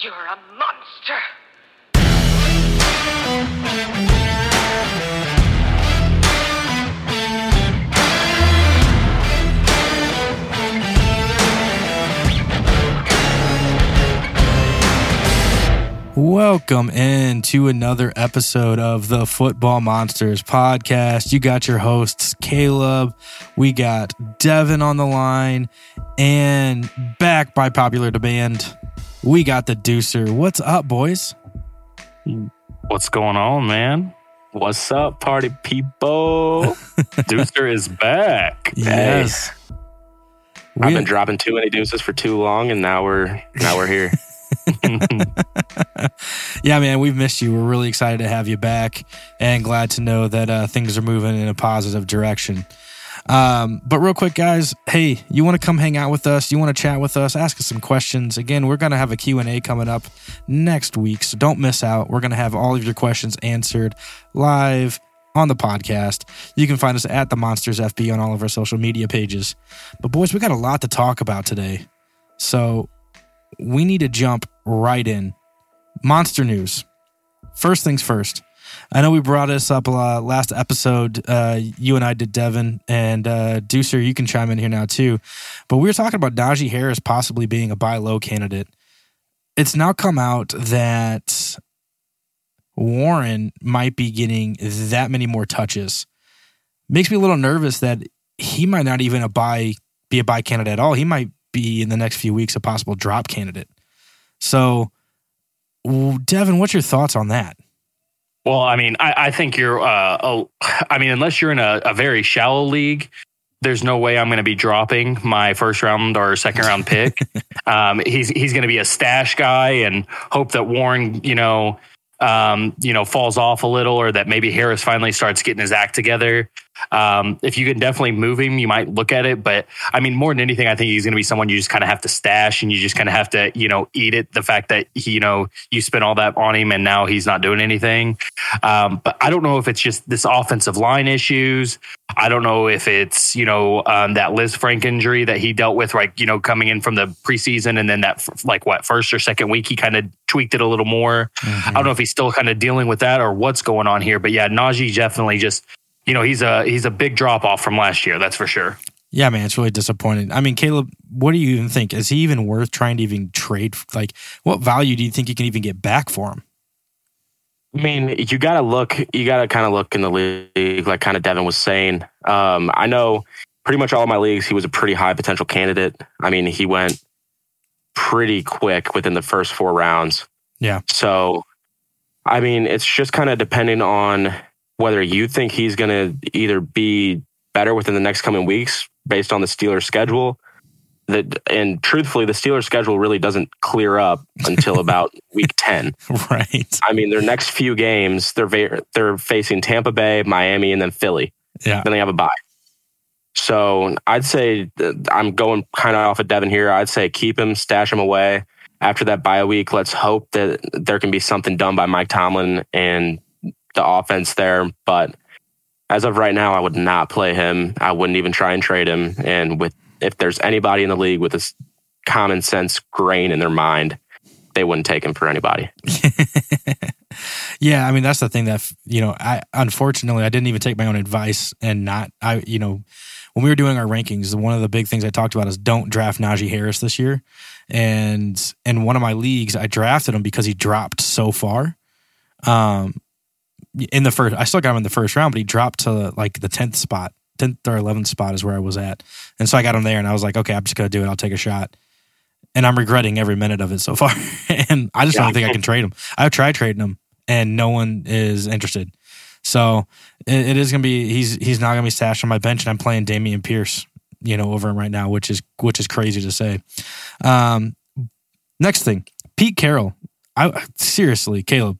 You're a monster. Welcome in to another episode of the Football Monsters podcast. You got your hosts, Caleb. We got Devin on the line, and back by popular demand, we got the Deucer. What's up, boys? What's going on, man? What's up, party people? Deucer is back. Yes. I've been dropping too many deuces for too long, and now we're now we're here. yeah, man, we've missed you. We're really excited to have you back and glad to know that uh, things are moving in a positive direction. Um, but real quick, guys, hey, you want to come hang out with us? You want to chat with us? Ask us some questions. Again, we're going to have a Q&A coming up next week, so don't miss out. We're going to have all of your questions answered live on the podcast. You can find us at the Monsters FB on all of our social media pages. But boys, we got a lot to talk about today. So we need to jump right in. Monster news. First things first. I know we brought this up uh, last episode. Uh, you and I did, Devin, and uh, Deucer, you can chime in here now too. But we were talking about Najee Harris possibly being a buy low candidate. It's now come out that Warren might be getting that many more touches. Makes me a little nervous that he might not even a buy be a buy candidate at all. He might be in the next few weeks a possible drop candidate. So, Devin, what's your thoughts on that? Well, I mean, I, I think you're. Uh, oh, I mean, unless you're in a, a very shallow league, there's no way I'm going to be dropping my first round or second round pick. um, he's he's going to be a stash guy and hope that Warren, you know, um, you know, falls off a little, or that maybe Harris finally starts getting his act together. Um, if you can definitely move him, you might look at it. But I mean, more than anything, I think he's going to be someone you just kind of have to stash and you just kind of have to, you know, eat it. The fact that he, you know, you spent all that on him and now he's not doing anything. Um, but I don't know if it's just this offensive line issues. I don't know if it's, you know, um, that Lisfranc injury that he dealt with, like, you know, coming in from the preseason and then that, f- like, what, first or second week, he kind of tweaked it a little more. I don't know if he's still kind of dealing with that or what's going on here. But yeah, Najee definitely just, you know, he's a he's a big drop off from last year. That's for sure. Yeah, man, it's really disappointing. I mean, Caleb, what do you even think? Is he even worth trying to even trade? Like, what value do you think you can even get back for him? I mean, you got to look. You got to kind of look in the league, like kind of Devin was saying. Um, I know pretty much all of my leagues, he was a pretty high potential candidate. I mean, he went pretty quick within the first four rounds. Yeah. So, I mean, it's just kind of depending on whether you think he's going to either be better within the next coming weeks based on the Steelers' schedule. That and truthfully, the Steelers' schedule really doesn't clear up until about week ten. right. I mean, their next few games, they're va- they're facing Tampa Bay, Miami, and then Philly. Yeah. Then they have a bye. So I'd say I'm going kind of off of Devin here. I'd say keep him, stash him away. After that bye week, let's hope that there can be something done by Mike Tomlin and the offense there. But as of right now, I would not play him. I wouldn't even try and trade him. And with if there's anybody in the league with this common sense grain in their mind, they wouldn't take him for anybody. yeah, I mean that's the thing that you know. I unfortunately I didn't even take my own advice and not I you know when we were doing our rankings, one of the big things I talked about is don't draft Najee Harris this year. And in one of my leagues, I drafted him because he dropped so far. Um, in the first, I still got him in the first round, but he dropped to like the tenth spot, tenth or eleventh spot is where I was at, and so I got him there, and I was like, okay, I'm just gonna do it. I'll take a shot. And I'm regretting every minute of it so far. and I just don't think I can trade him. I've tried trading him, and no one is interested. So it, it is gonna be he's he's not gonna be stashed on my bench, and I'm playing Dameon Pierce, you know, over him right now, which is which is crazy to say. Um, next thing, Pete Carroll. I seriously, Caleb,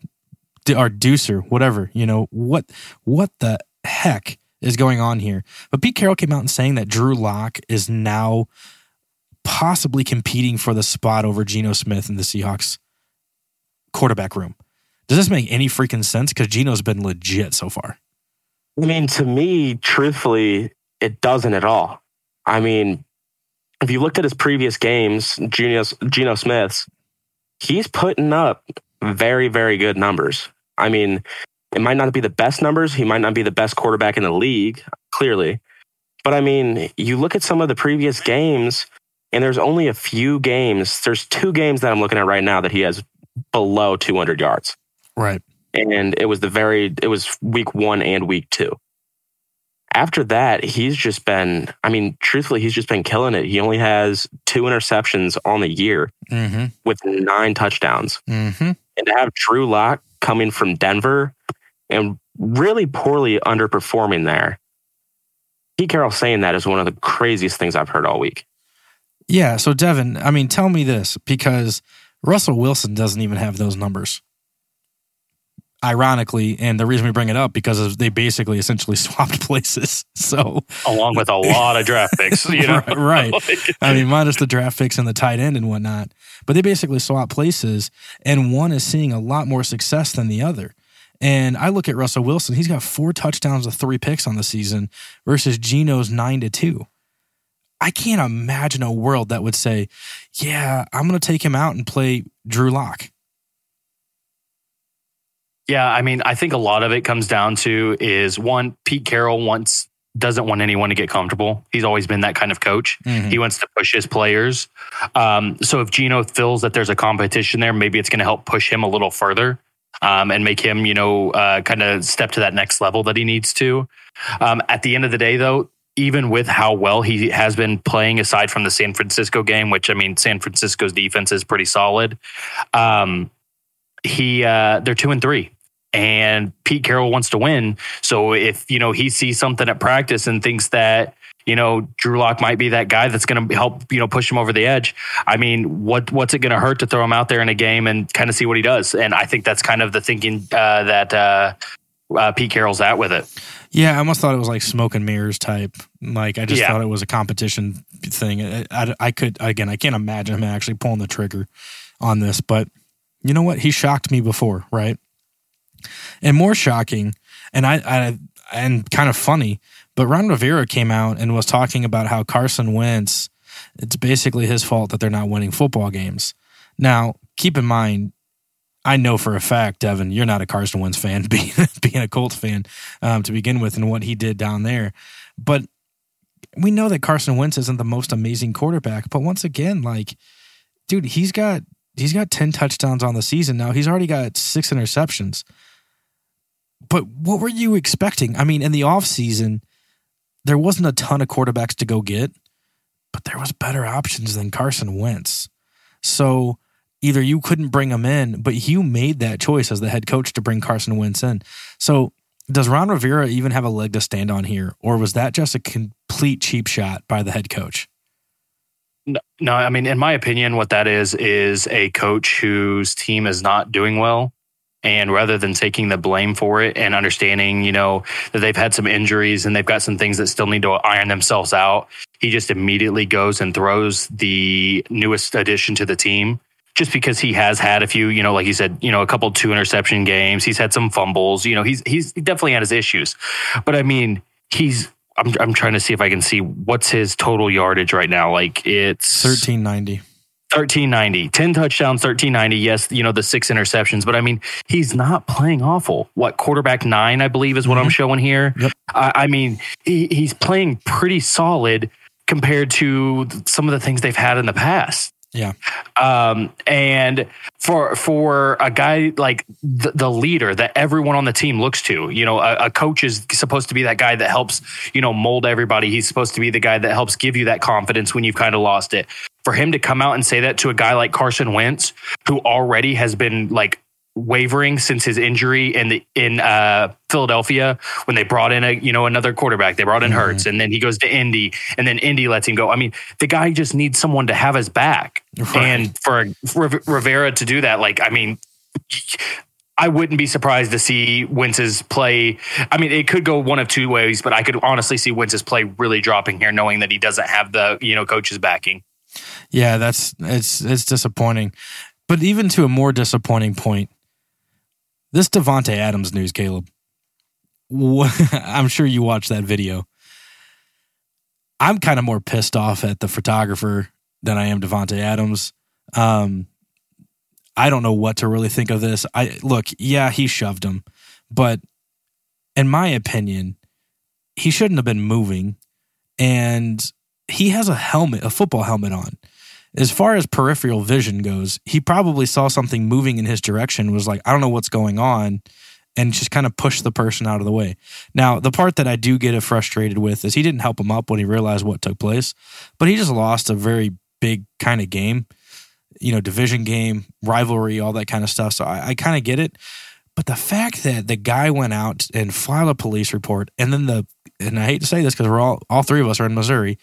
Or Deucer, whatever. You know what? What the heck is going on here? But Pete Carroll came out and saying that Drew Lock is now possibly competing for the spot over Geno Smith in the Seahawks quarterback room. Does this make any freaking sense? Because Geno's been legit so far. I mean, to me, truthfully, it doesn't at all. I mean, if you looked at his previous games, Geno, Geno Smith's, he's putting up very, very good numbers. I mean, it might not be the best numbers. He might not be the best quarterback in the league, clearly. But I mean, you look at some of the previous games, and there's only a few games. There's two games that I'm looking at right now that he has below 200 yards. Right. And it was the very, it was week one and week two. After that, he's just been, I mean, truthfully, he's just been killing it. He only has two interceptions on the year Mm-hmm. with nine touchdowns. Mm-hmm. And to have Drew Lock coming from Denver and really poorly underperforming there, Pete Carroll saying that is one of the craziest things I've heard all week. Yeah. So Devin, I mean, tell me this because Russell Wilson doesn't even have those numbers. Ironically, and the reason we bring it up because of- they basically essentially swapped places. So along with a lot of draft picks. You know, Right. Like, I mean, minus the draft picks and the tight end and whatnot. But they basically swapped places, and one is seeing a lot more success than the other. And I look at Russell Wilson; he's got four touchdowns with three picks on the season versus Geno's nine to two. I can't imagine a world that would say, "Yeah, I'm going to take him out and play Drew Lock." Yeah, I mean, I think a lot of it comes down to is one, Pete Carroll wants doesn't want anyone to get comfortable. He's always been that kind of coach. Mhm. He wants to push his players. Um, so if Geno feels that there's a competition there, maybe it's going to help push him a little further um, and make him, you know, uh, kind of step to that next level that he needs to. Um, at the end of the day, though, even with how well he has been playing, aside from the San Francisco game, which I mean, San Francisco's defense is pretty solid. Um, he uh, they're two and three and Pete Carroll wants to win. So if you know he sees something at practice and thinks that you know Drew Lock might be that guy that's going to help you know push him over the edge, I mean, what what's it going to hurt to throw him out there in a game and kind of see what he does? And I think that's kind of the thinking uh, that uh, uh, Pete Carroll's at with it. Yeah, I almost thought it was like smoke and mirrors type. Like I just Yeah. thought it was a competition thing. I, I, I could again, I can't imagine him actually pulling the trigger on this. But you know what? He shocked me before, right? And more shocking, and I, I and kind of funny. But Ron Rivera came out and was talking about how Carson Wentz. It's basically his fault that they're not winning football games. Now, keep in mind, I know for a fact, Devin, you're not a Carson Wentz fan, being being a Colts fan um, to begin with, and what he did down there. But we know that Carson Wentz isn't the most amazing quarterback. But once again, like, dude, he's got he's got ten touchdowns on the season now. He's already got six interceptions. But what were you expecting? I mean, in the offseason, there wasn't a ton of quarterbacks to go get, but there was better options than Carson Wentz. So either you couldn't bring him in, but you made that choice as the head coach to bring Carson Wentz in. So does Ron Rivera even have a leg to stand on here, or was that just a complete cheap shot by the head coach? No, no, I mean, in my opinion, what that is is a coach whose team is not doing well. And rather than taking the blame for it and understanding, you know, that they've had some injuries and they've got some things that still need to iron themselves out, he just immediately goes and throws the newest addition to the team just because he has had a few, you know, like you said, you know, a couple two interception games. He's had some fumbles. You know, he's he's definitely had his issues. But I mean, he's I'm I'm trying to see if I can see what's his total yardage right now. Like it's 1390. 1390, 10 touchdowns, 1390. Yes, you know, the six interceptions, but I mean, he's not playing awful. What quarterback nine, I believe, is what I'm mm-hmm. showing here. Yep. I, I mean, he, he's playing pretty solid compared to some of the things they've had in the past. Yeah. Um, and for for a guy like the, the leader that everyone on the team looks to, you know, a, a coach is supposed to be that guy that helps, you know, mold everybody. He's supposed to be the guy that helps give you that confidence when you've kind of lost it. For him to come out and say that to a guy like Carson Wentz, who already has been like wavering since his injury in the in uh, Philadelphia when they brought in a you know another quarterback. They brought in Mhm. Hurts, and then he goes to Indy, and then Indy lets him go. I mean, the guy just needs someone to have his back, Right. and for Riv- Rivera to do that, like I mean. I wouldn't be surprised to see Wentz's play. I mean, it could go one of two ways, but I could honestly see Wentz's play really dropping here, knowing that he doesn't have the you know coach's backing. Yeah, that's it's it's disappointing. But even to a more disappointing point, this Davante Adams news, Caleb. I'm sure you watched that video. I'm kind of more pissed off at the photographer than I am Davante Adams. Um, I don't know what to really think of this. I look, yeah, he shoved him, but in my opinion, he shouldn't have been moving. And he has a helmet, a football helmet on. As far as peripheral vision goes, he probably saw something moving in his direction, was like, I don't know what's going on, and just kind of pushed the person out of the way. Now, the part that I do get frustrated with is he didn't help him up when he realized what took place, but he just lost a very big kind of game, you know, division game, rivalry, all that kind of stuff. So I, I kind of get it. But the fact that the guy went out and filed a police report, and then the, and I hate to say this because we're all, all three of us are in Missouri,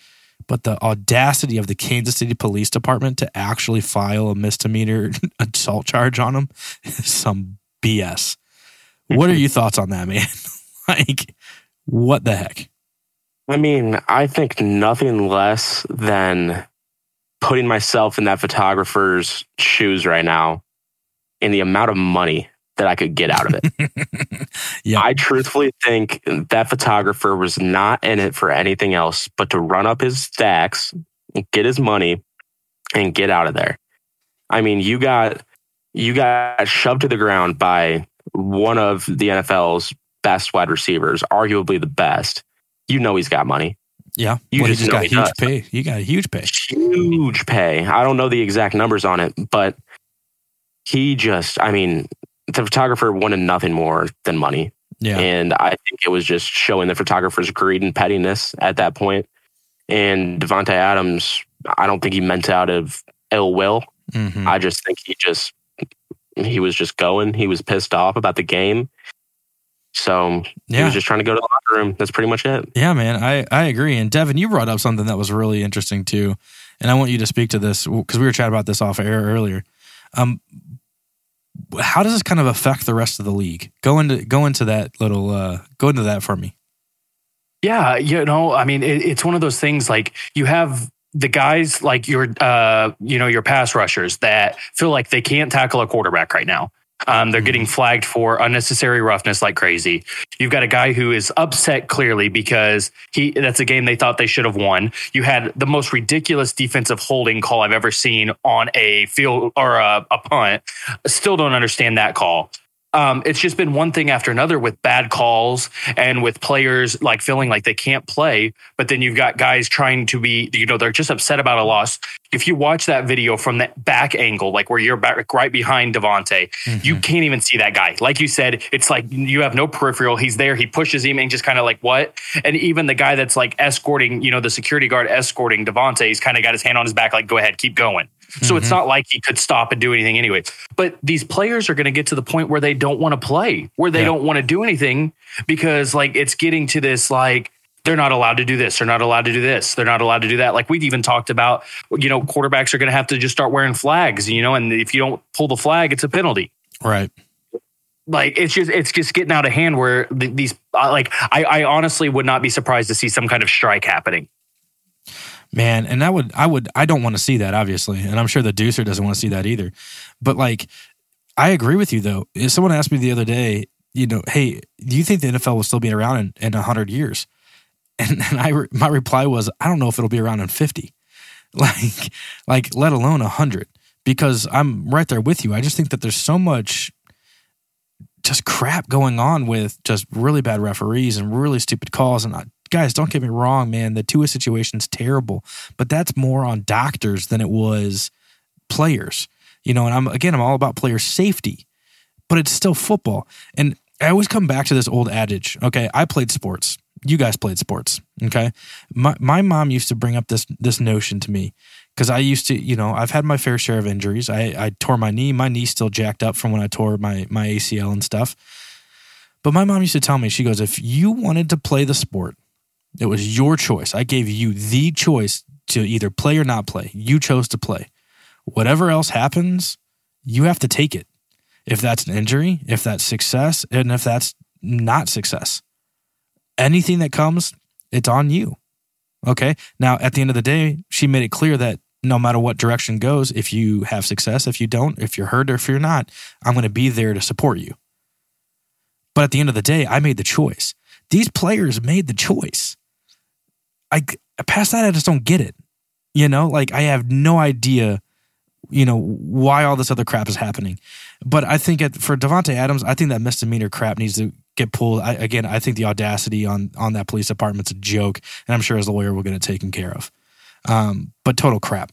but the audacity of the Kansas City Police Department to actually file a misdemeanor assault charge on him is some BS. What are hmm. your thoughts on that, man? like, what the heck? I mean, I think nothing less than putting myself in that photographer's shoes right now in the amount of money that I could get out of it. yeah. I truthfully think that photographer was not in it for anything else but to run up his stacks, get his money, and get out of there. I mean, you got you got shoved to the ground by one of the NFL's best wide receivers, arguably the best. You know he's got money. Yeah, you well, just, just got huge does. pay. You got a huge pay. Huge pay. I don't know the exact numbers on it, but he just, I mean, the photographer wanted nothing more than money. Yeah. And I think it was just showing the photographer's greed and pettiness at that point. And Davante Adams, I don't think he meant out of ill will. Mm-hmm. I just think he just he was just going. He was pissed off about the game. So yeah. he was just trying to go to the locker room. That's pretty much it. Yeah, man. I, I agree. And Devin, you brought up something that was really interesting too. And I want you to speak to this because we were chatting about this off air earlier. Um, how does this kind of affect the rest of the league? Go into go into that little uh, go into that for me. Yeah, you know, I mean, it, it's one of those things like you have the guys like your uh, you know your pass rushers that feel like they can't tackle a quarterback right now. Um, they're getting flagged for unnecessary roughness like crazy. You've got a guy who is upset clearly because he that's a game they thought they should have won. You had the most ridiculous defensive holding call I've ever seen on a field or a, a punt. Still don't understand that call um, it's just been one thing after another with bad calls and with players like feeling like they can't play. But then you've got guys trying to be, you know, they're just upset about a loss. If you watch that video from that back angle, like where you're back right behind Davante, mm-hmm. you can't even see that guy. Like you said, it's like you have no peripheral. He's there. He pushes him and just kind of like what? And even the guy that's like escorting, you know, the security guard escorting Davante, he's kind of got his hand on his back, like go ahead, keep going. So mm-hmm. it's not like he could stop and do anything anyway. But these players are going to get to the point where they don't want to play, where they yeah. don't want to do anything because like it's getting to this like they're not allowed to do this, they're not allowed to do this, they're not allowed to do that. Like we've even talked about, you know, quarterbacks are going to have to just start wearing flags, you know, and if you don't pull the flag, it's a penalty. Right like it's just it's just getting out of hand where these like I, I honestly would not be surprised to see some kind of strike happening Man, and I would, I would, I don't want to see that, obviously, and I'm sure the Deucer doesn't want to see that either. But like, I agree with you though. If someone asked me the other day, you know, hey, do you think the NFL will still be around in in hundred years? And, and I, my reply was, I don't know if it'll be around in fifty, like, like let alone hundred, because I'm right there with you. I just think that there's so much just crap going on with just really bad referees and really stupid calls and uh, guys, don't get me wrong, man. The Tua situation's terrible, but that's more on doctors than it was players. You know, and I'm again, I'm all about player safety, but it's still football. And I always come back to this old adage. Okay, I played sports. You guys played sports. Okay, my my mom used to bring up this this notion to me because I used to, you know, I've had my fair share of injuries. I I tore my knee. My knee's still jacked up from when I tore my my ACL and stuff. But my mom used to tell me, she goes, if you wanted to play the sport, it was your choice. I gave you the choice to either play or not play. You chose to play. Whatever else happens, you have to take it. If that's an injury, if that's success, and if that's not success, anything that comes, it's on you. Okay. Now, at the end of the day, she made it clear that no matter what direction goes, if you have success, if you don't, if you're hurt or if you're not, I'm going to be there to support you. But at the end of the day, I made the choice. These players made the choice. I past that, I just don't get it. You know, like I have no idea you know, why all this other crap is happening. But I think for Davante Adams, I think that misdemeanor crap needs to get pulled. I, again, I think the audacity on on that police department's a joke, and I'm sure as a lawyer we'll get it taken care of. Um, but total crap.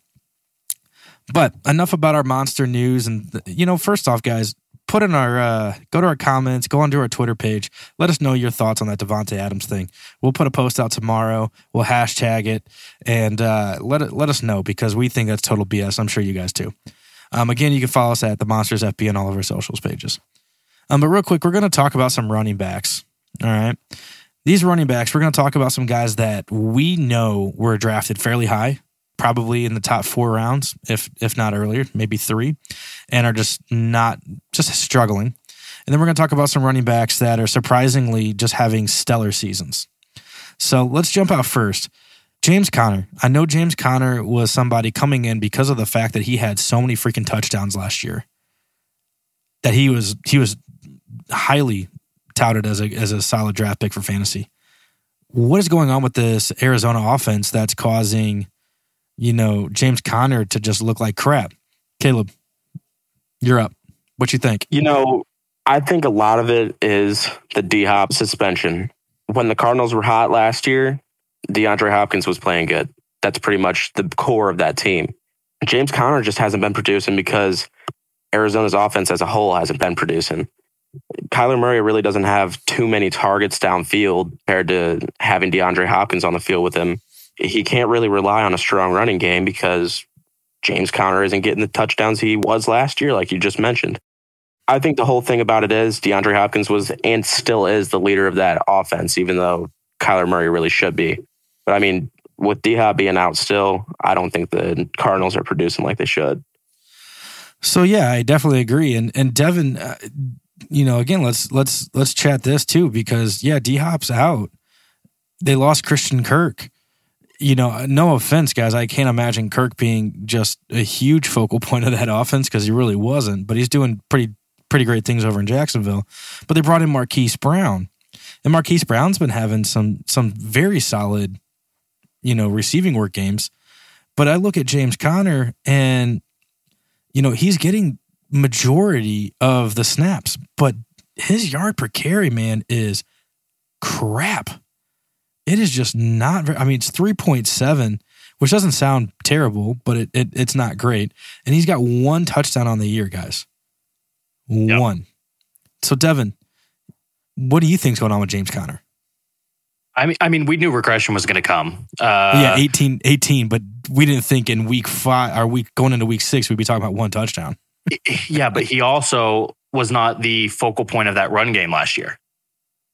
But enough about our monster news, and you know, first off, guys, put in our uh, go to our comments, go onto our Twitter page. Let us know your thoughts on that Davante Adams thing. We'll put a post out tomorrow. We'll hashtag it and uh, let it let us know because we think that's total BS. I'm sure you guys too. Um, again, you can follow us at the Monsters FB on all of our socials pages. Um, but real quick, we're going to talk about some running backs. All right. These running backs, we're going to talk about some guys that we know were drafted fairly high, probably in the top four rounds, if if not earlier, maybe three, and are just not just struggling. And then we're going to talk about some running backs that are surprisingly just having stellar seasons. So let's jump out first. James Conner. I know James Conner was somebody coming in because of the fact that he had so many freaking touchdowns last year. That he was he was highly touted as a as a solid draft pick for fantasy. What is going on with this Arizona offense that's causing, you know, James Conner to just look like crap? Caleb, you're up. What you think? You know, I think a lot of it is the D Hop suspension. When the Cardinals were hot last year, DeAndre Hopkins was playing good. That's pretty much the core of that team. James Conner just hasn't been producing because Arizona's offense as a whole hasn't been producing. Kyler Murray really doesn't have too many targets downfield compared to having DeAndre Hopkins on the field with him. He can't really rely on a strong running game because James Conner isn't getting the touchdowns he was last year, like you just mentioned. I think the whole thing about it is DeAndre Hopkins was and still is the leader of that offense, even though Kyler Murray really should be. But I mean, with D Hop being out still, I don't think the Cardinals are producing like they should. So yeah, I definitely agree. And and Devin, uh, you know, again, let's let's let's chat this too because yeah, D Hop's out. They lost Christian Kirk. You know, no offense, guys. I can't imagine Kirk being just a huge focal point of that offense because he really wasn't. But he's doing pretty pretty great things over in Jacksonville. But they brought in Marquise Brown, and Marquise Brown's been having some some very solid, you know, receiving work games. But I look at James Conner, and you know, he's getting majority of the snaps, but his yard per carry, man, is crap. It is just not very, I mean, it's 3.7, which doesn't sound terrible, but it, it it's not great. And he's got one touchdown on the year, guys. Yep. One. So, Devin, what do you think's going on with James Conner? I mean, I mean, we knew regression was going to come. Uh, yeah, 18, 18, but we didn't think in week five or week going into week six we'd be talking about one touchdown yeah, but he also was not the focal point of that run game last year.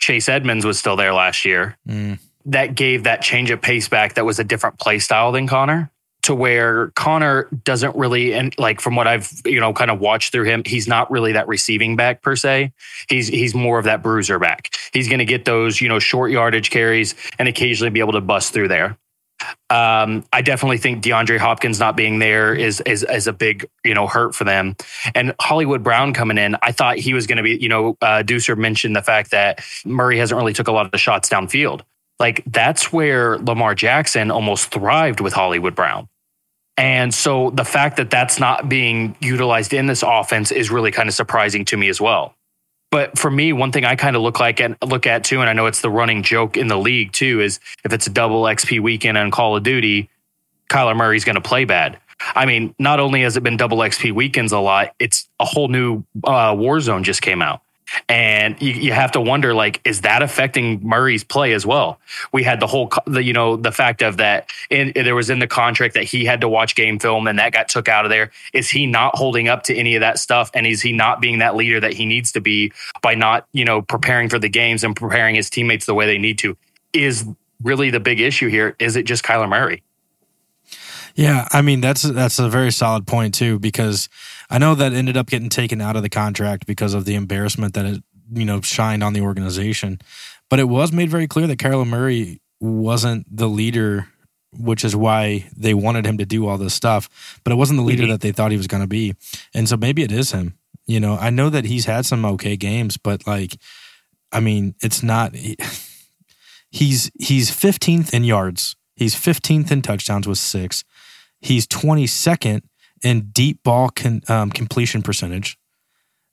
Chase Edmonds was still there last year. Mm. That gave that change of pace back that was a different play style than Conner to where Conner doesn't really and like from what I've you know kind of watched through him, he's not really that receiving back per se. He's he's more of that bruiser back. He's going to get those you know short yardage carries and occasionally be able to bust through there. Um, I definitely think DeAndre Hopkins not being there is is is a big you know hurt for them. And Hollywood Brown coming in, I thought he was going to be you know uh, Deucer mentioned the fact that Murray hasn't really took a lot of the shots downfield. Like that's where Lamar Jackson almost thrived with Hollywood Brown. And so the fact that that's not being utilized in this offense is really kind of surprising to me as well. But for me, one thing I kind of look like and look at too, and I know it's the running joke in the league too, is if it's a double XP weekend on Call of Duty, Kyler Murray's going to play bad. I mean, not only has it been double XP weekends a lot, it's a whole new uh, Warzone just came out. And you, you have to wonder, like, is that affecting Murray's play as well? We had the whole, the, you know, the fact of that in, there was in the contract that he had to watch game film and that got took out of there. Is he not holding up to any of that stuff? And is he not being that leader that he needs to be by not, you know, preparing for the games and preparing his teammates the way they need to? Is really the big issue here. Is it just Kyler Murray? Yeah, I mean that's that's a very solid point too because I know that ended up getting taken out of the contract because of the embarrassment that it you know shined on the organization, but it was made very clear that Kyler Murray wasn't the leader, which is why they wanted him to do all this stuff, but it wasn't the leader mm-hmm. that they thought he was going to be, and so maybe it is him. You know, I know that he's had some okay games, but like, I mean, it's not. He's he's 15th in yards. He's 15th in touchdowns with six. He's 22nd in deep ball con, um, completion percentage,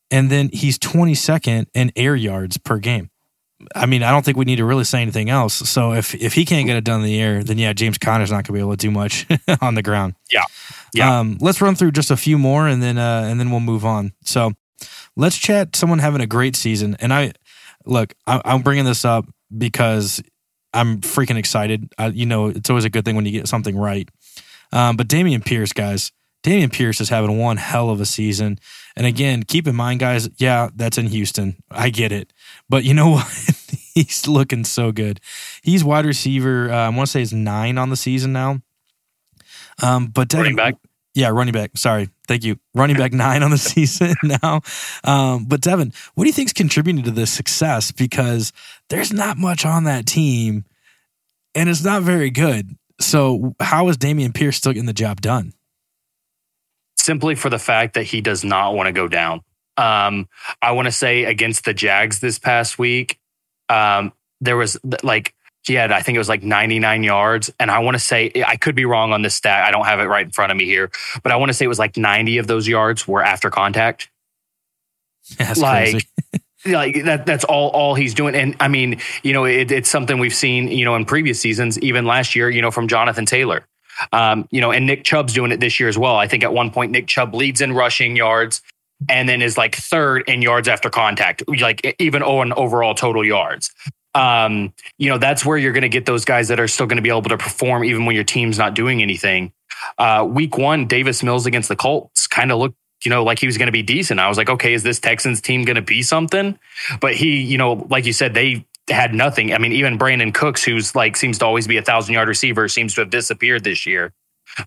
and then he's 22nd in air yards per game. I mean, I don't think we need to really say anything else. So if if he can't get it done in the air, then yeah, James Conner's not going to be able to do much on the ground. Yeah, yeah. Um, let's run through just a few more, and then uh, and then we'll move on. So let's chat. Someone having a great season, and I look, I, I'm bringing this up because I'm freaking excited. I, you know, it's always a good thing when you get something right. Um, but Dameon Pierce, guys, Dameon Pierce is having one hell of a season. And again, keep in mind, guys, yeah, that's in Houston. I get it. But you know what? He's looking so good. He's wide receiver, uh, I want to say he's nine on the season now. Um, but Devin, running back. Yeah, running back. Sorry. Thank you. Running back nine on the season now. Um, but Devin, what do you think's contributing to this success? Because there's not much on that team and it's not very good. So how is Dameon Pierce still getting the job done? Simply for the fact that he does not want to go down. Um, I want to say against the Jags this past week, um, there was like he had, I think it was like 99 yards. And I want to say, I could be wrong on this stat. I don't have it right in front of me here, but I want to say it was like 90 of those yards were after contact. That's like, crazy. Like that, that's all, all he's doing. And I mean, you know, it, it's something we've seen, you know, in previous seasons, even last year, you know, from Jonathan Taylor. Um, you know, and Nick Chubb's doing it this year as well. I think at one point Nick Chubb leads in rushing yards and then is like third in yards after contact, like even on overall total yards. Um, you know, that's where you're going to get those guys that are still going to be able to perform even when your team's not doing anything. Uh, week one, Davis Mills against the Colts kind of looked, you know, like he was going to be decent. I was like, okay, is this Texans team going to be something? But he, you know, like you said, they had nothing. I mean, even Brandin Cooks, who's like seems to always be a thousand yard receiver, seems to have disappeared this year.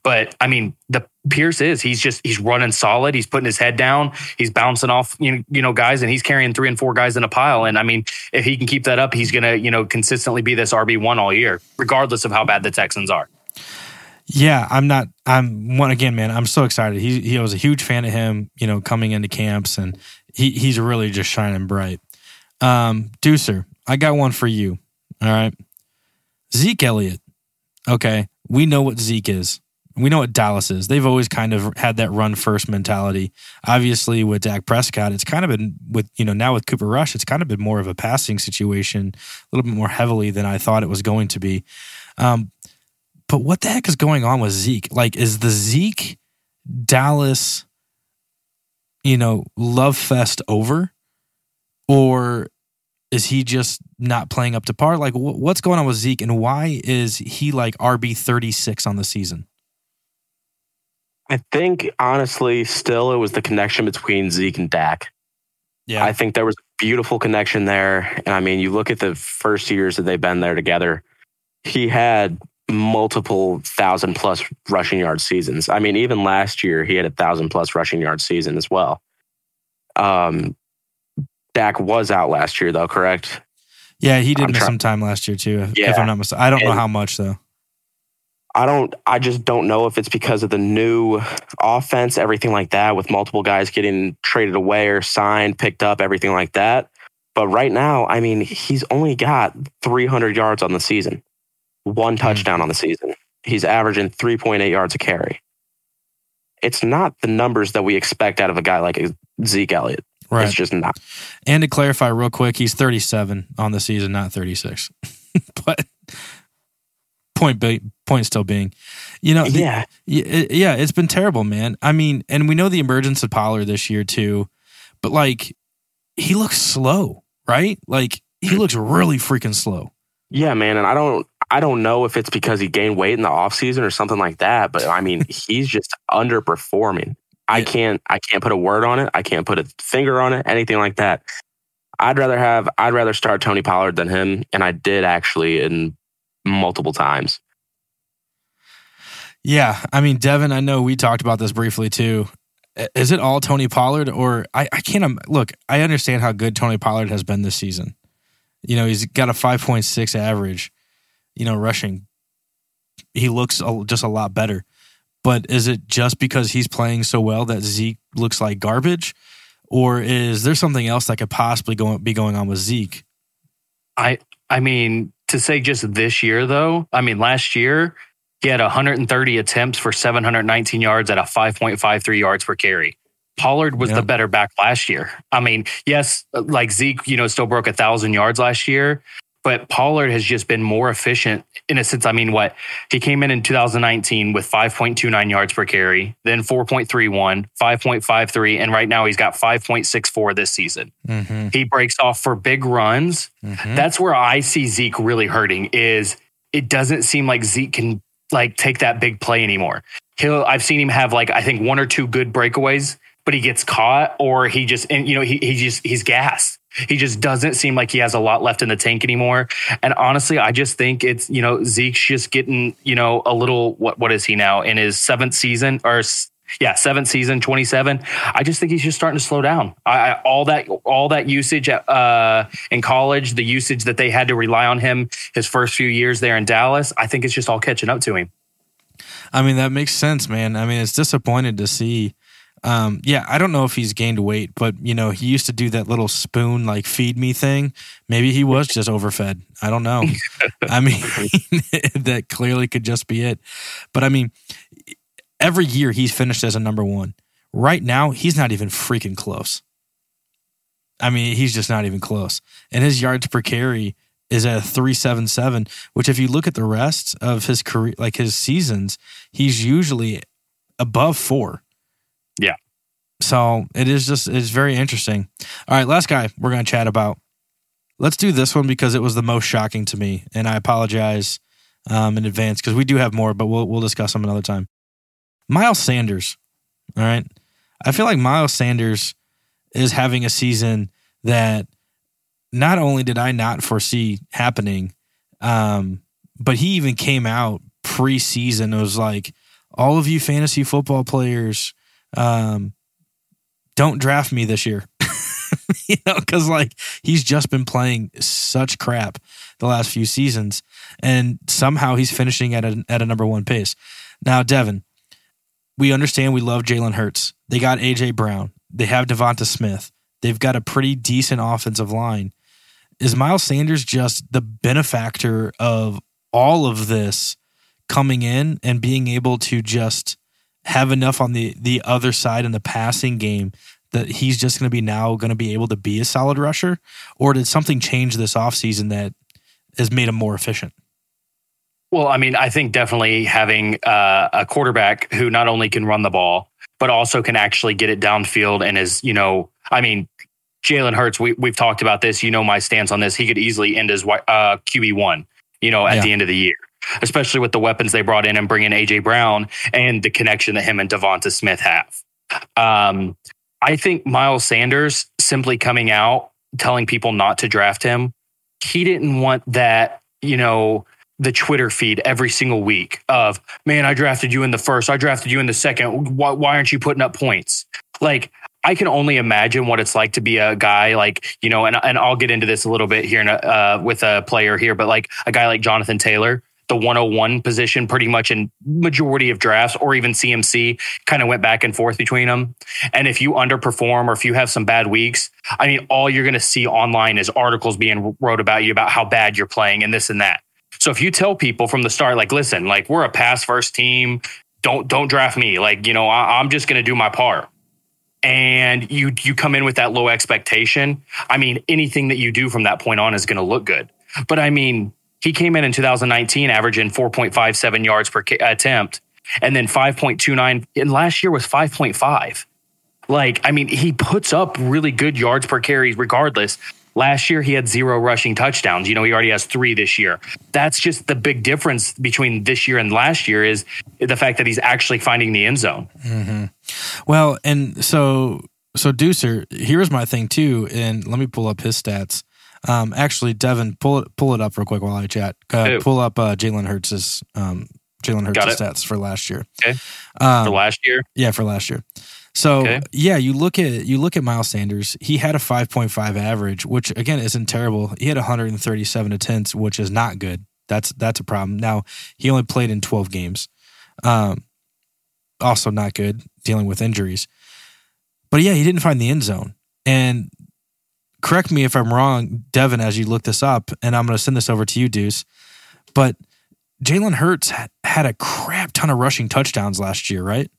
But I mean, the Pierce is he's just he's running solid. He's putting his head down. He's bouncing off you know, you know guys, and he's carrying three and four guys in a pile. And I mean, if he can keep that up, he's gonna you know consistently be this RB one all year, regardless of how bad the Texans are. Yeah, I'm not. I'm one again, man. I'm so excited. He he was a huge fan of him. You know, coming into camps, and he he's really just shining bright. Um, Deucer, I got one for you. All right, Zeke Elliott. Okay, we know what Zeke is. We know what Dallas is. They've always kind of had that run first mentality. Obviously, with Dak Prescott, it's kind of been with you know now with Cooper Rush, it's kind of been more of a passing situation, a little bit more heavily than I thought it was going to be. Um, but what the heck is going on with Zeke? Like, is the Zeke Dallas, you know, love fest over, or is he just not playing up to par? Like, wh- what's going on with Zeke, and why is he like RB thirty six on the season? I think honestly, still it was the connection between Zeke and Dak. Yeah, I think there was a beautiful connection there. And I mean, you look at the first years that they've been there together, he had multiple thousand plus rushing yard seasons. I mean, even last year, he had a thousand plus rushing yard season as well. Um, Dak was out last year, though, correct? yeah, he did I'm miss try- some time last year too. If, if I'm not mistaken, I don't know how much though. I don't, I just don't know if it's because of the new offense, everything like that, with multiple guys getting traded away or signed, picked up, everything like that. But right now, I mean, he's only got 300 yards on the season, one hmm. touchdown on the season. He's averaging 3.8 yards a carry. It's not the numbers that we expect out of a guy like Zeke Elliott. Right. It's just not. And to clarify real quick, he's 37 on the season, not 36. but point be, point still being, you know, Yeah. it- yeah, it's been terrible, man. I mean, and we know the emergence of Pollard this year too, but like he looks slow, right? Like he looks really freaking slow. Yeah, man, and I don't I don't know if it's because he gained weight in the offseason or something like that, but I mean, he's just underperforming. I can't I can't put a word on it. I can't put a finger on it, anything like that. I'd rather have I'd rather start Tony Pollard than him, and I did actually in multiple times. Yeah, I mean, Devin, I know we talked about this briefly too. Is it all Tony Pollard, or I, I can't look? I understand how good Tony Pollard has been this season. You know, he's got a five point six average. You know, rushing. He looks just a lot better. But is it just because he's playing so well that Zeke looks like garbage, or is there something else that could possibly go, be going on with Zeke? I I mean, to say just this year though, I mean last year He had 130 attempts for 719 yards at a 5.53 yards per carry. Pollard was the better back last year. I mean, yes, like Zeke, you know, still broke a thousand yards last year, but Pollard has just been more efficient in a sense. I mean, what he came in in 2019 with 5.29 yards per carry, then 4.31, 5.53, and right now he's got 5.64 this season. Mm-hmm. He breaks off for big runs. Mm-hmm. That's where I see Zeke really hurting. Is it doesn't seem like Zeke can like take that big play anymore. He'll I've seen him have like I think one or two good breakaways but he gets caught or he just, and you know, he, he just, he's gassed. He just doesn't seem like he has a lot left in the tank anymore. And honestly, I just think it's, you know, Zeke's just getting, you know, a little, what, what is he now in his seventh season or yeah, seventh season, 27. I just think he's just starting to slow down. I, I, all that, all that usage at, uh, in college, the usage that they had to rely on him his first few years there in Dallas, I think it's just all catching up to him. I mean, that makes sense, man. I mean, it's disappointed to see um, yeah, I don't know if he's gained weight, but you know, he used to do that little spoon like feed me thing. Maybe he was just overfed. I don't know. I mean, that clearly could just be it. But I mean, every year he's finished as a number one. Right now, he's not even freaking close. I mean, he's just not even close. And his yards per carry is at 377, which if you look at the rest of his career, like his seasons, he's usually above four. Yeah. So it is just it's very interesting. All right, last guy we're gonna chat about. Let's do this one because it was the most shocking to me, and I apologize um, in advance because we do have more, but we'll we'll discuss them another time. Miles Sanders. All right, I feel like Miles Sanders is having a season that not only did I not foresee happening, um, but he even came out preseason. It was like all of you fantasy football players um, don't draft me this year. you know, because like he's just been playing such crap the last few seasons, and somehow he's finishing at a at a number one pace. Now, Devin, we understand we love Jalen Hurts. They got AJ Brown. They have Devonta Smith. They've got a pretty decent offensive line. Is Miles Sanders just the benefactor of all of this coming in and being able to just have enough on the the other side in the passing game that he's just going to be now going to be able to be a solid rusher? Or did something change this offseason that has made him more efficient? Well i mean i think definitely having uh, a quarterback who not only can run the ball but also can actually get it downfield and is you know i mean jalen hurts we, we've talked about this. You know my stance on this. He could easily end as uh, qb1 you know at yeah. the end of the year especially with the weapons they brought in and bringing AJ Brown and the connection that him and Devonta Smith have. Um, I think Miles Sanders simply coming out telling people not to draft him, he didn't want that, you know, the Twitter feed every single week of, man, I drafted you in the first, I drafted you in the second. Why, why aren't you putting up points? Like, I can only imagine what it's like to be a guy like, you know, and, and I'll get into this a little bit here a, uh, with a player here, but like a guy like Jonathan Taylor, the 101 position pretty much in majority of drafts or even CMC kind of went back and forth between them. And if you underperform or if you have some bad weeks, I mean, all you're going to see online is articles being wrote about you about how bad you're playing and this and that. So if you tell people from the start, like, listen, like we're a pass first team, don't don't draft me. Like, you know, I, I'm just going to do my part. And you you come in with that low expectation. I mean, anything that you do from that point on is going to look good. But I mean, he came in in 2019 averaging 4.57 yards per attempt and then 5.29 and last year was 5.5 like i mean he puts up really good yards per carry regardless. Last year he had zero rushing touchdowns. You know he already has three this year. That's just the big difference between this year and last year is the fact that he's actually finding the end zone. Mm-hmm. well and so so deucer here's my thing too and let me pull up his stats um, actually, Devin, pull it pull it up real quick while I chat. Uh, pull up uh, Jalen Hurts's um, Jalen Hurts stats for last year. Okay. Um, for last year. Yeah, for last year. So okay. yeah, you look at you look at Miles Sanders. He had a 5.5 average, which again isn't terrible. He had 137 attempts, which is not good. That's that's a problem. Now he only played in 12 games. Um, also not good dealing with injuries. But yeah, he didn't find the end zone. And correct me if I'm wrong, Devin, as you look this up, and I'm going to send this over to you, Deuce. But Jalen Hurts had a crap ton of rushing touchdowns last year, right?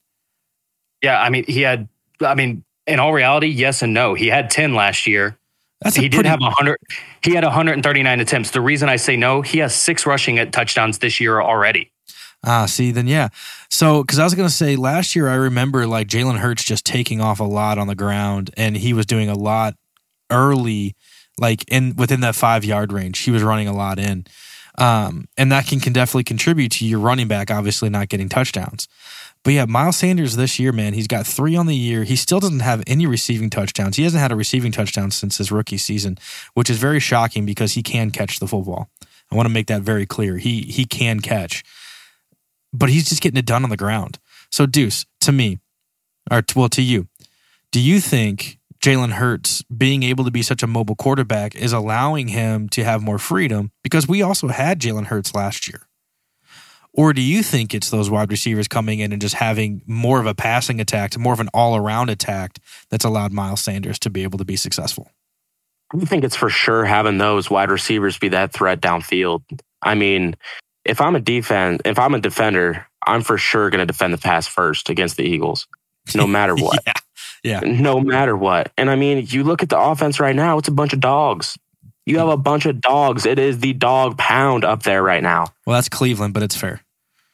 Yeah, I mean, he had. I mean, in all reality, yes and no. He had ten last year. That's he did have 100 he had 139 attempts the reason i say no he has six rushing at touchdowns this year already Ah, see, then yeah. So, because I was gonna say last year, I remember like Jalen Hurts just taking off a lot on the ground, and he was doing a lot early, like in within that five yard range. He was running a lot in, um, and that can can definitely contribute to your running back obviously not getting touchdowns. But yeah, Miles Sanders this year, man, he's got three on the year. He still doesn't have any receiving touchdowns. He hasn't had a receiving touchdown since his rookie season, which is very shocking because he can catch the football. I want to make that very clear. He he can catch but he's just getting it done on the ground. So, Deuce, to me, or to, well, to you, do you think Jalen Hurts being able to be such a mobile quarterback is allowing him to have more freedom? Because we also had Jalen Hurts last year. Or do you think it's those wide receivers coming in and just having more of a passing attack, more of an all around attack that's allowed Miles Sanders to be able to be successful? I think it's for sure having those wide receivers be that threat downfield. I mean, if I'm a defense, if I'm a defender, I'm for sure going to defend the pass first against the Eagles, no matter what. yeah. Yeah. No matter what. And I mean, you look at the offense right now, it's a bunch of dogs. You have a bunch of dogs. It is the dog pound up there right now. Well, that's Cleveland, but it's fair.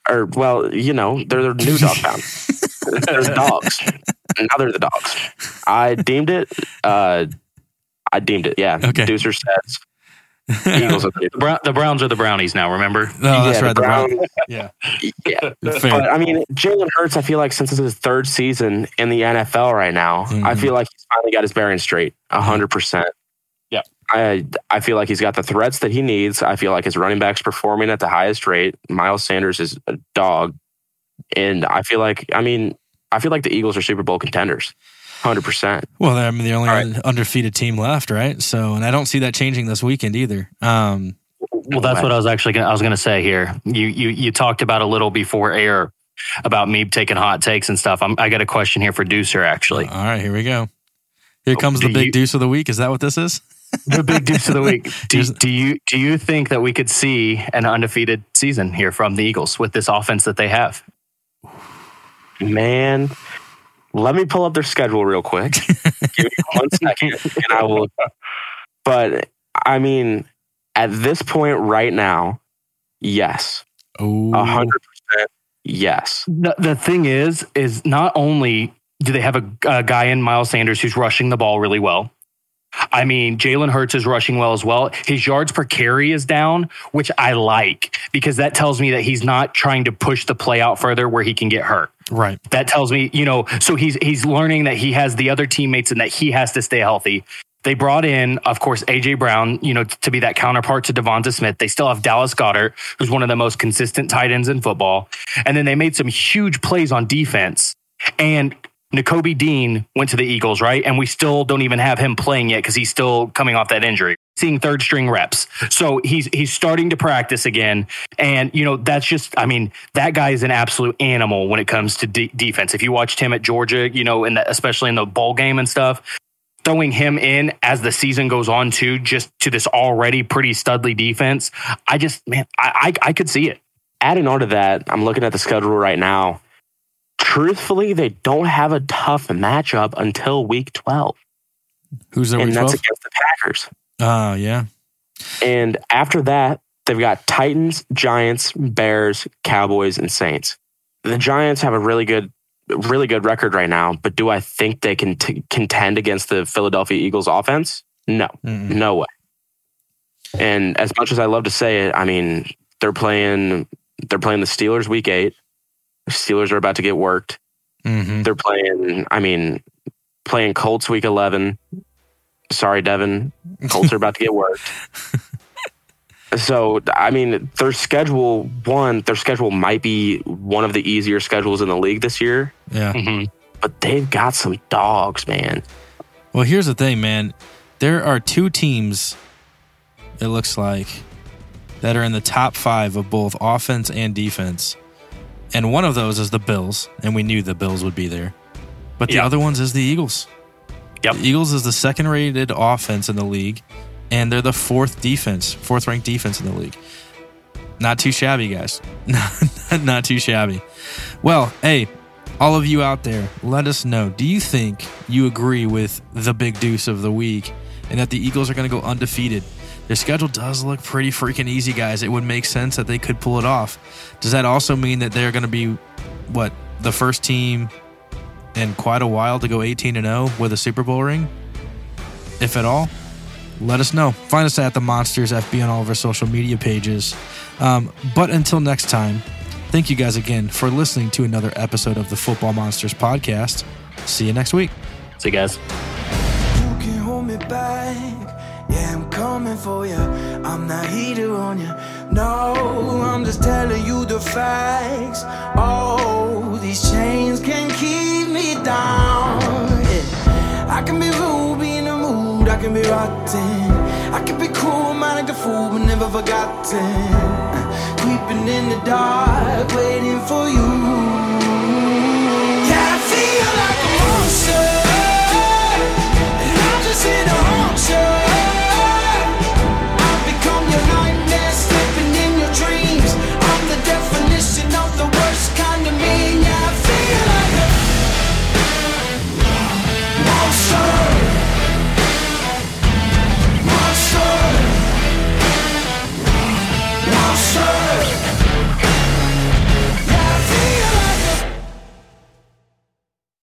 Or, well, you know, they're the new dog pound. There's dogs. Now they're the dogs. I deemed it. Uh, I deemed it. Yeah. Okay. Deucer says Eagles are the the, Brown, the browns are the brownies now remember No, that's Yeah, right. the The Brown- Browns- yeah. yeah. But I mean, Jalen Hurts, I feel like since it's his third season in the NFL right now, I Mhm. feel like he's finally got his bearings straight, a hundred percent. Yeah. I I feel like he's got the threats that he needs. I feel like his running back's performing at the highest rate. Miles Sanders is a dog. And I feel like I mean, I feel like the Eagles are Super Bowl contenders. Hundred percent. Well, they're I mean, the only All right. undefeated team left, right? So, and I don't see that changing this weekend either. Um, well that's what i was actually gonna i was gonna say here you you you talked about a little before air about me taking hot takes and stuff I'm, i got a question here for deucer actually all right, here we go. Here comes the big you- deuce of the week. Is that what this is? the big deuce of the week do, do you do you think that we could see an undefeated season here from the eagles with this offense that they have Man, let me pull up their schedule real quick. Give me one second, and I will. But I mean, at this point right now, yes, Oh, a hundred percent, yes. The, the thing is, is not only do they have a, a guy in Miles Sanders who's rushing the ball really well. I mean, Jalen Hurts is rushing well as well. His yards per carry is down, which I like because that tells me that he's not trying to push the play out further where he can get hurt. right. That tells me, you know, so he's he's learning that he has the other teammates and that he has to stay healthy. They brought in, of course, AJ Brown, you know, to be that counterpart to Devonta Smith. They still have Dallas Goedert, who's one of the most consistent tight ends in football. And then they made some huge plays on defense. And Nakobe Dean went to the Eagles, right? And we still don't even have him playing yet because he's still coming off that injury. Seeing third string reps. So he's he's starting to practice again. And, you know, that's just, I mean, that guy is an absolute animal when it comes to de- defense. If you watched him at Georgia, you know, the, especially in the bowl game and stuff, throwing him in as the season goes on too, just to this already pretty studly defense, I just, man, I, I, I could see it. Adding on to that, I'm looking at the schedule right now truthfully, they don't have a tough matchup until week 12. Who's their and week 12? that's against the Packers. Oh, uh, yeah. And after that, they've got Titans, Giants, Bears, Cowboys, and Saints. The Giants have a really good really good record right now, but do I think they can t- contend against the Philadelphia Eagles offense? No. mm. No way. And as much as I love to say it, I mean, they're playing they're playing the Steelers week 8. Steelers are about to get worked. Mhm. They're playing, I mean, playing Colts week eleven. Sorry, Devin. Colts are about to get worked. So, I mean, their schedule, one, their schedule might be one of the easier schedules in the league this year, Yeah. Mhm. but they've got some dogs, man. Well, here's the thing, man. There are two teams, it looks like, that are in the top five of both offense and defense. And one of those is the Bills, and we knew the Bills would be there. But the Yeah. other ones is the Eagles. Yep. The Eagles is the second rated offense in the league, and they're the fourth defense, fourth ranked defense in the league. Not too shabby, guys. Not too shabby. Well, hey, all of you out there, let us know. Do you think you agree with the big deuce of the week and that the Eagles are going to go undefeated? Their schedule does look pretty freaking easy, guys. It would make sense that they could pull it off. Does that also mean that they're going to be, what, the first team in quite a while to go 18 and 0 with a Super Bowl ring? If at all, let us know. Find us at the Monsters FB on all of our social media pages. Um, but until next time, thank you guys again for listening to another episode of the Football Monsters podcast. See you next week. See you guys. Not heater on you. No, I'm just telling you the facts. Oh, these chains can keep me down. Yeah. I can be rude, be in the mood. I can be rotten. I can be cool, man, like the fool, but never forgotten. Creeping in the dark, waiting for you. show.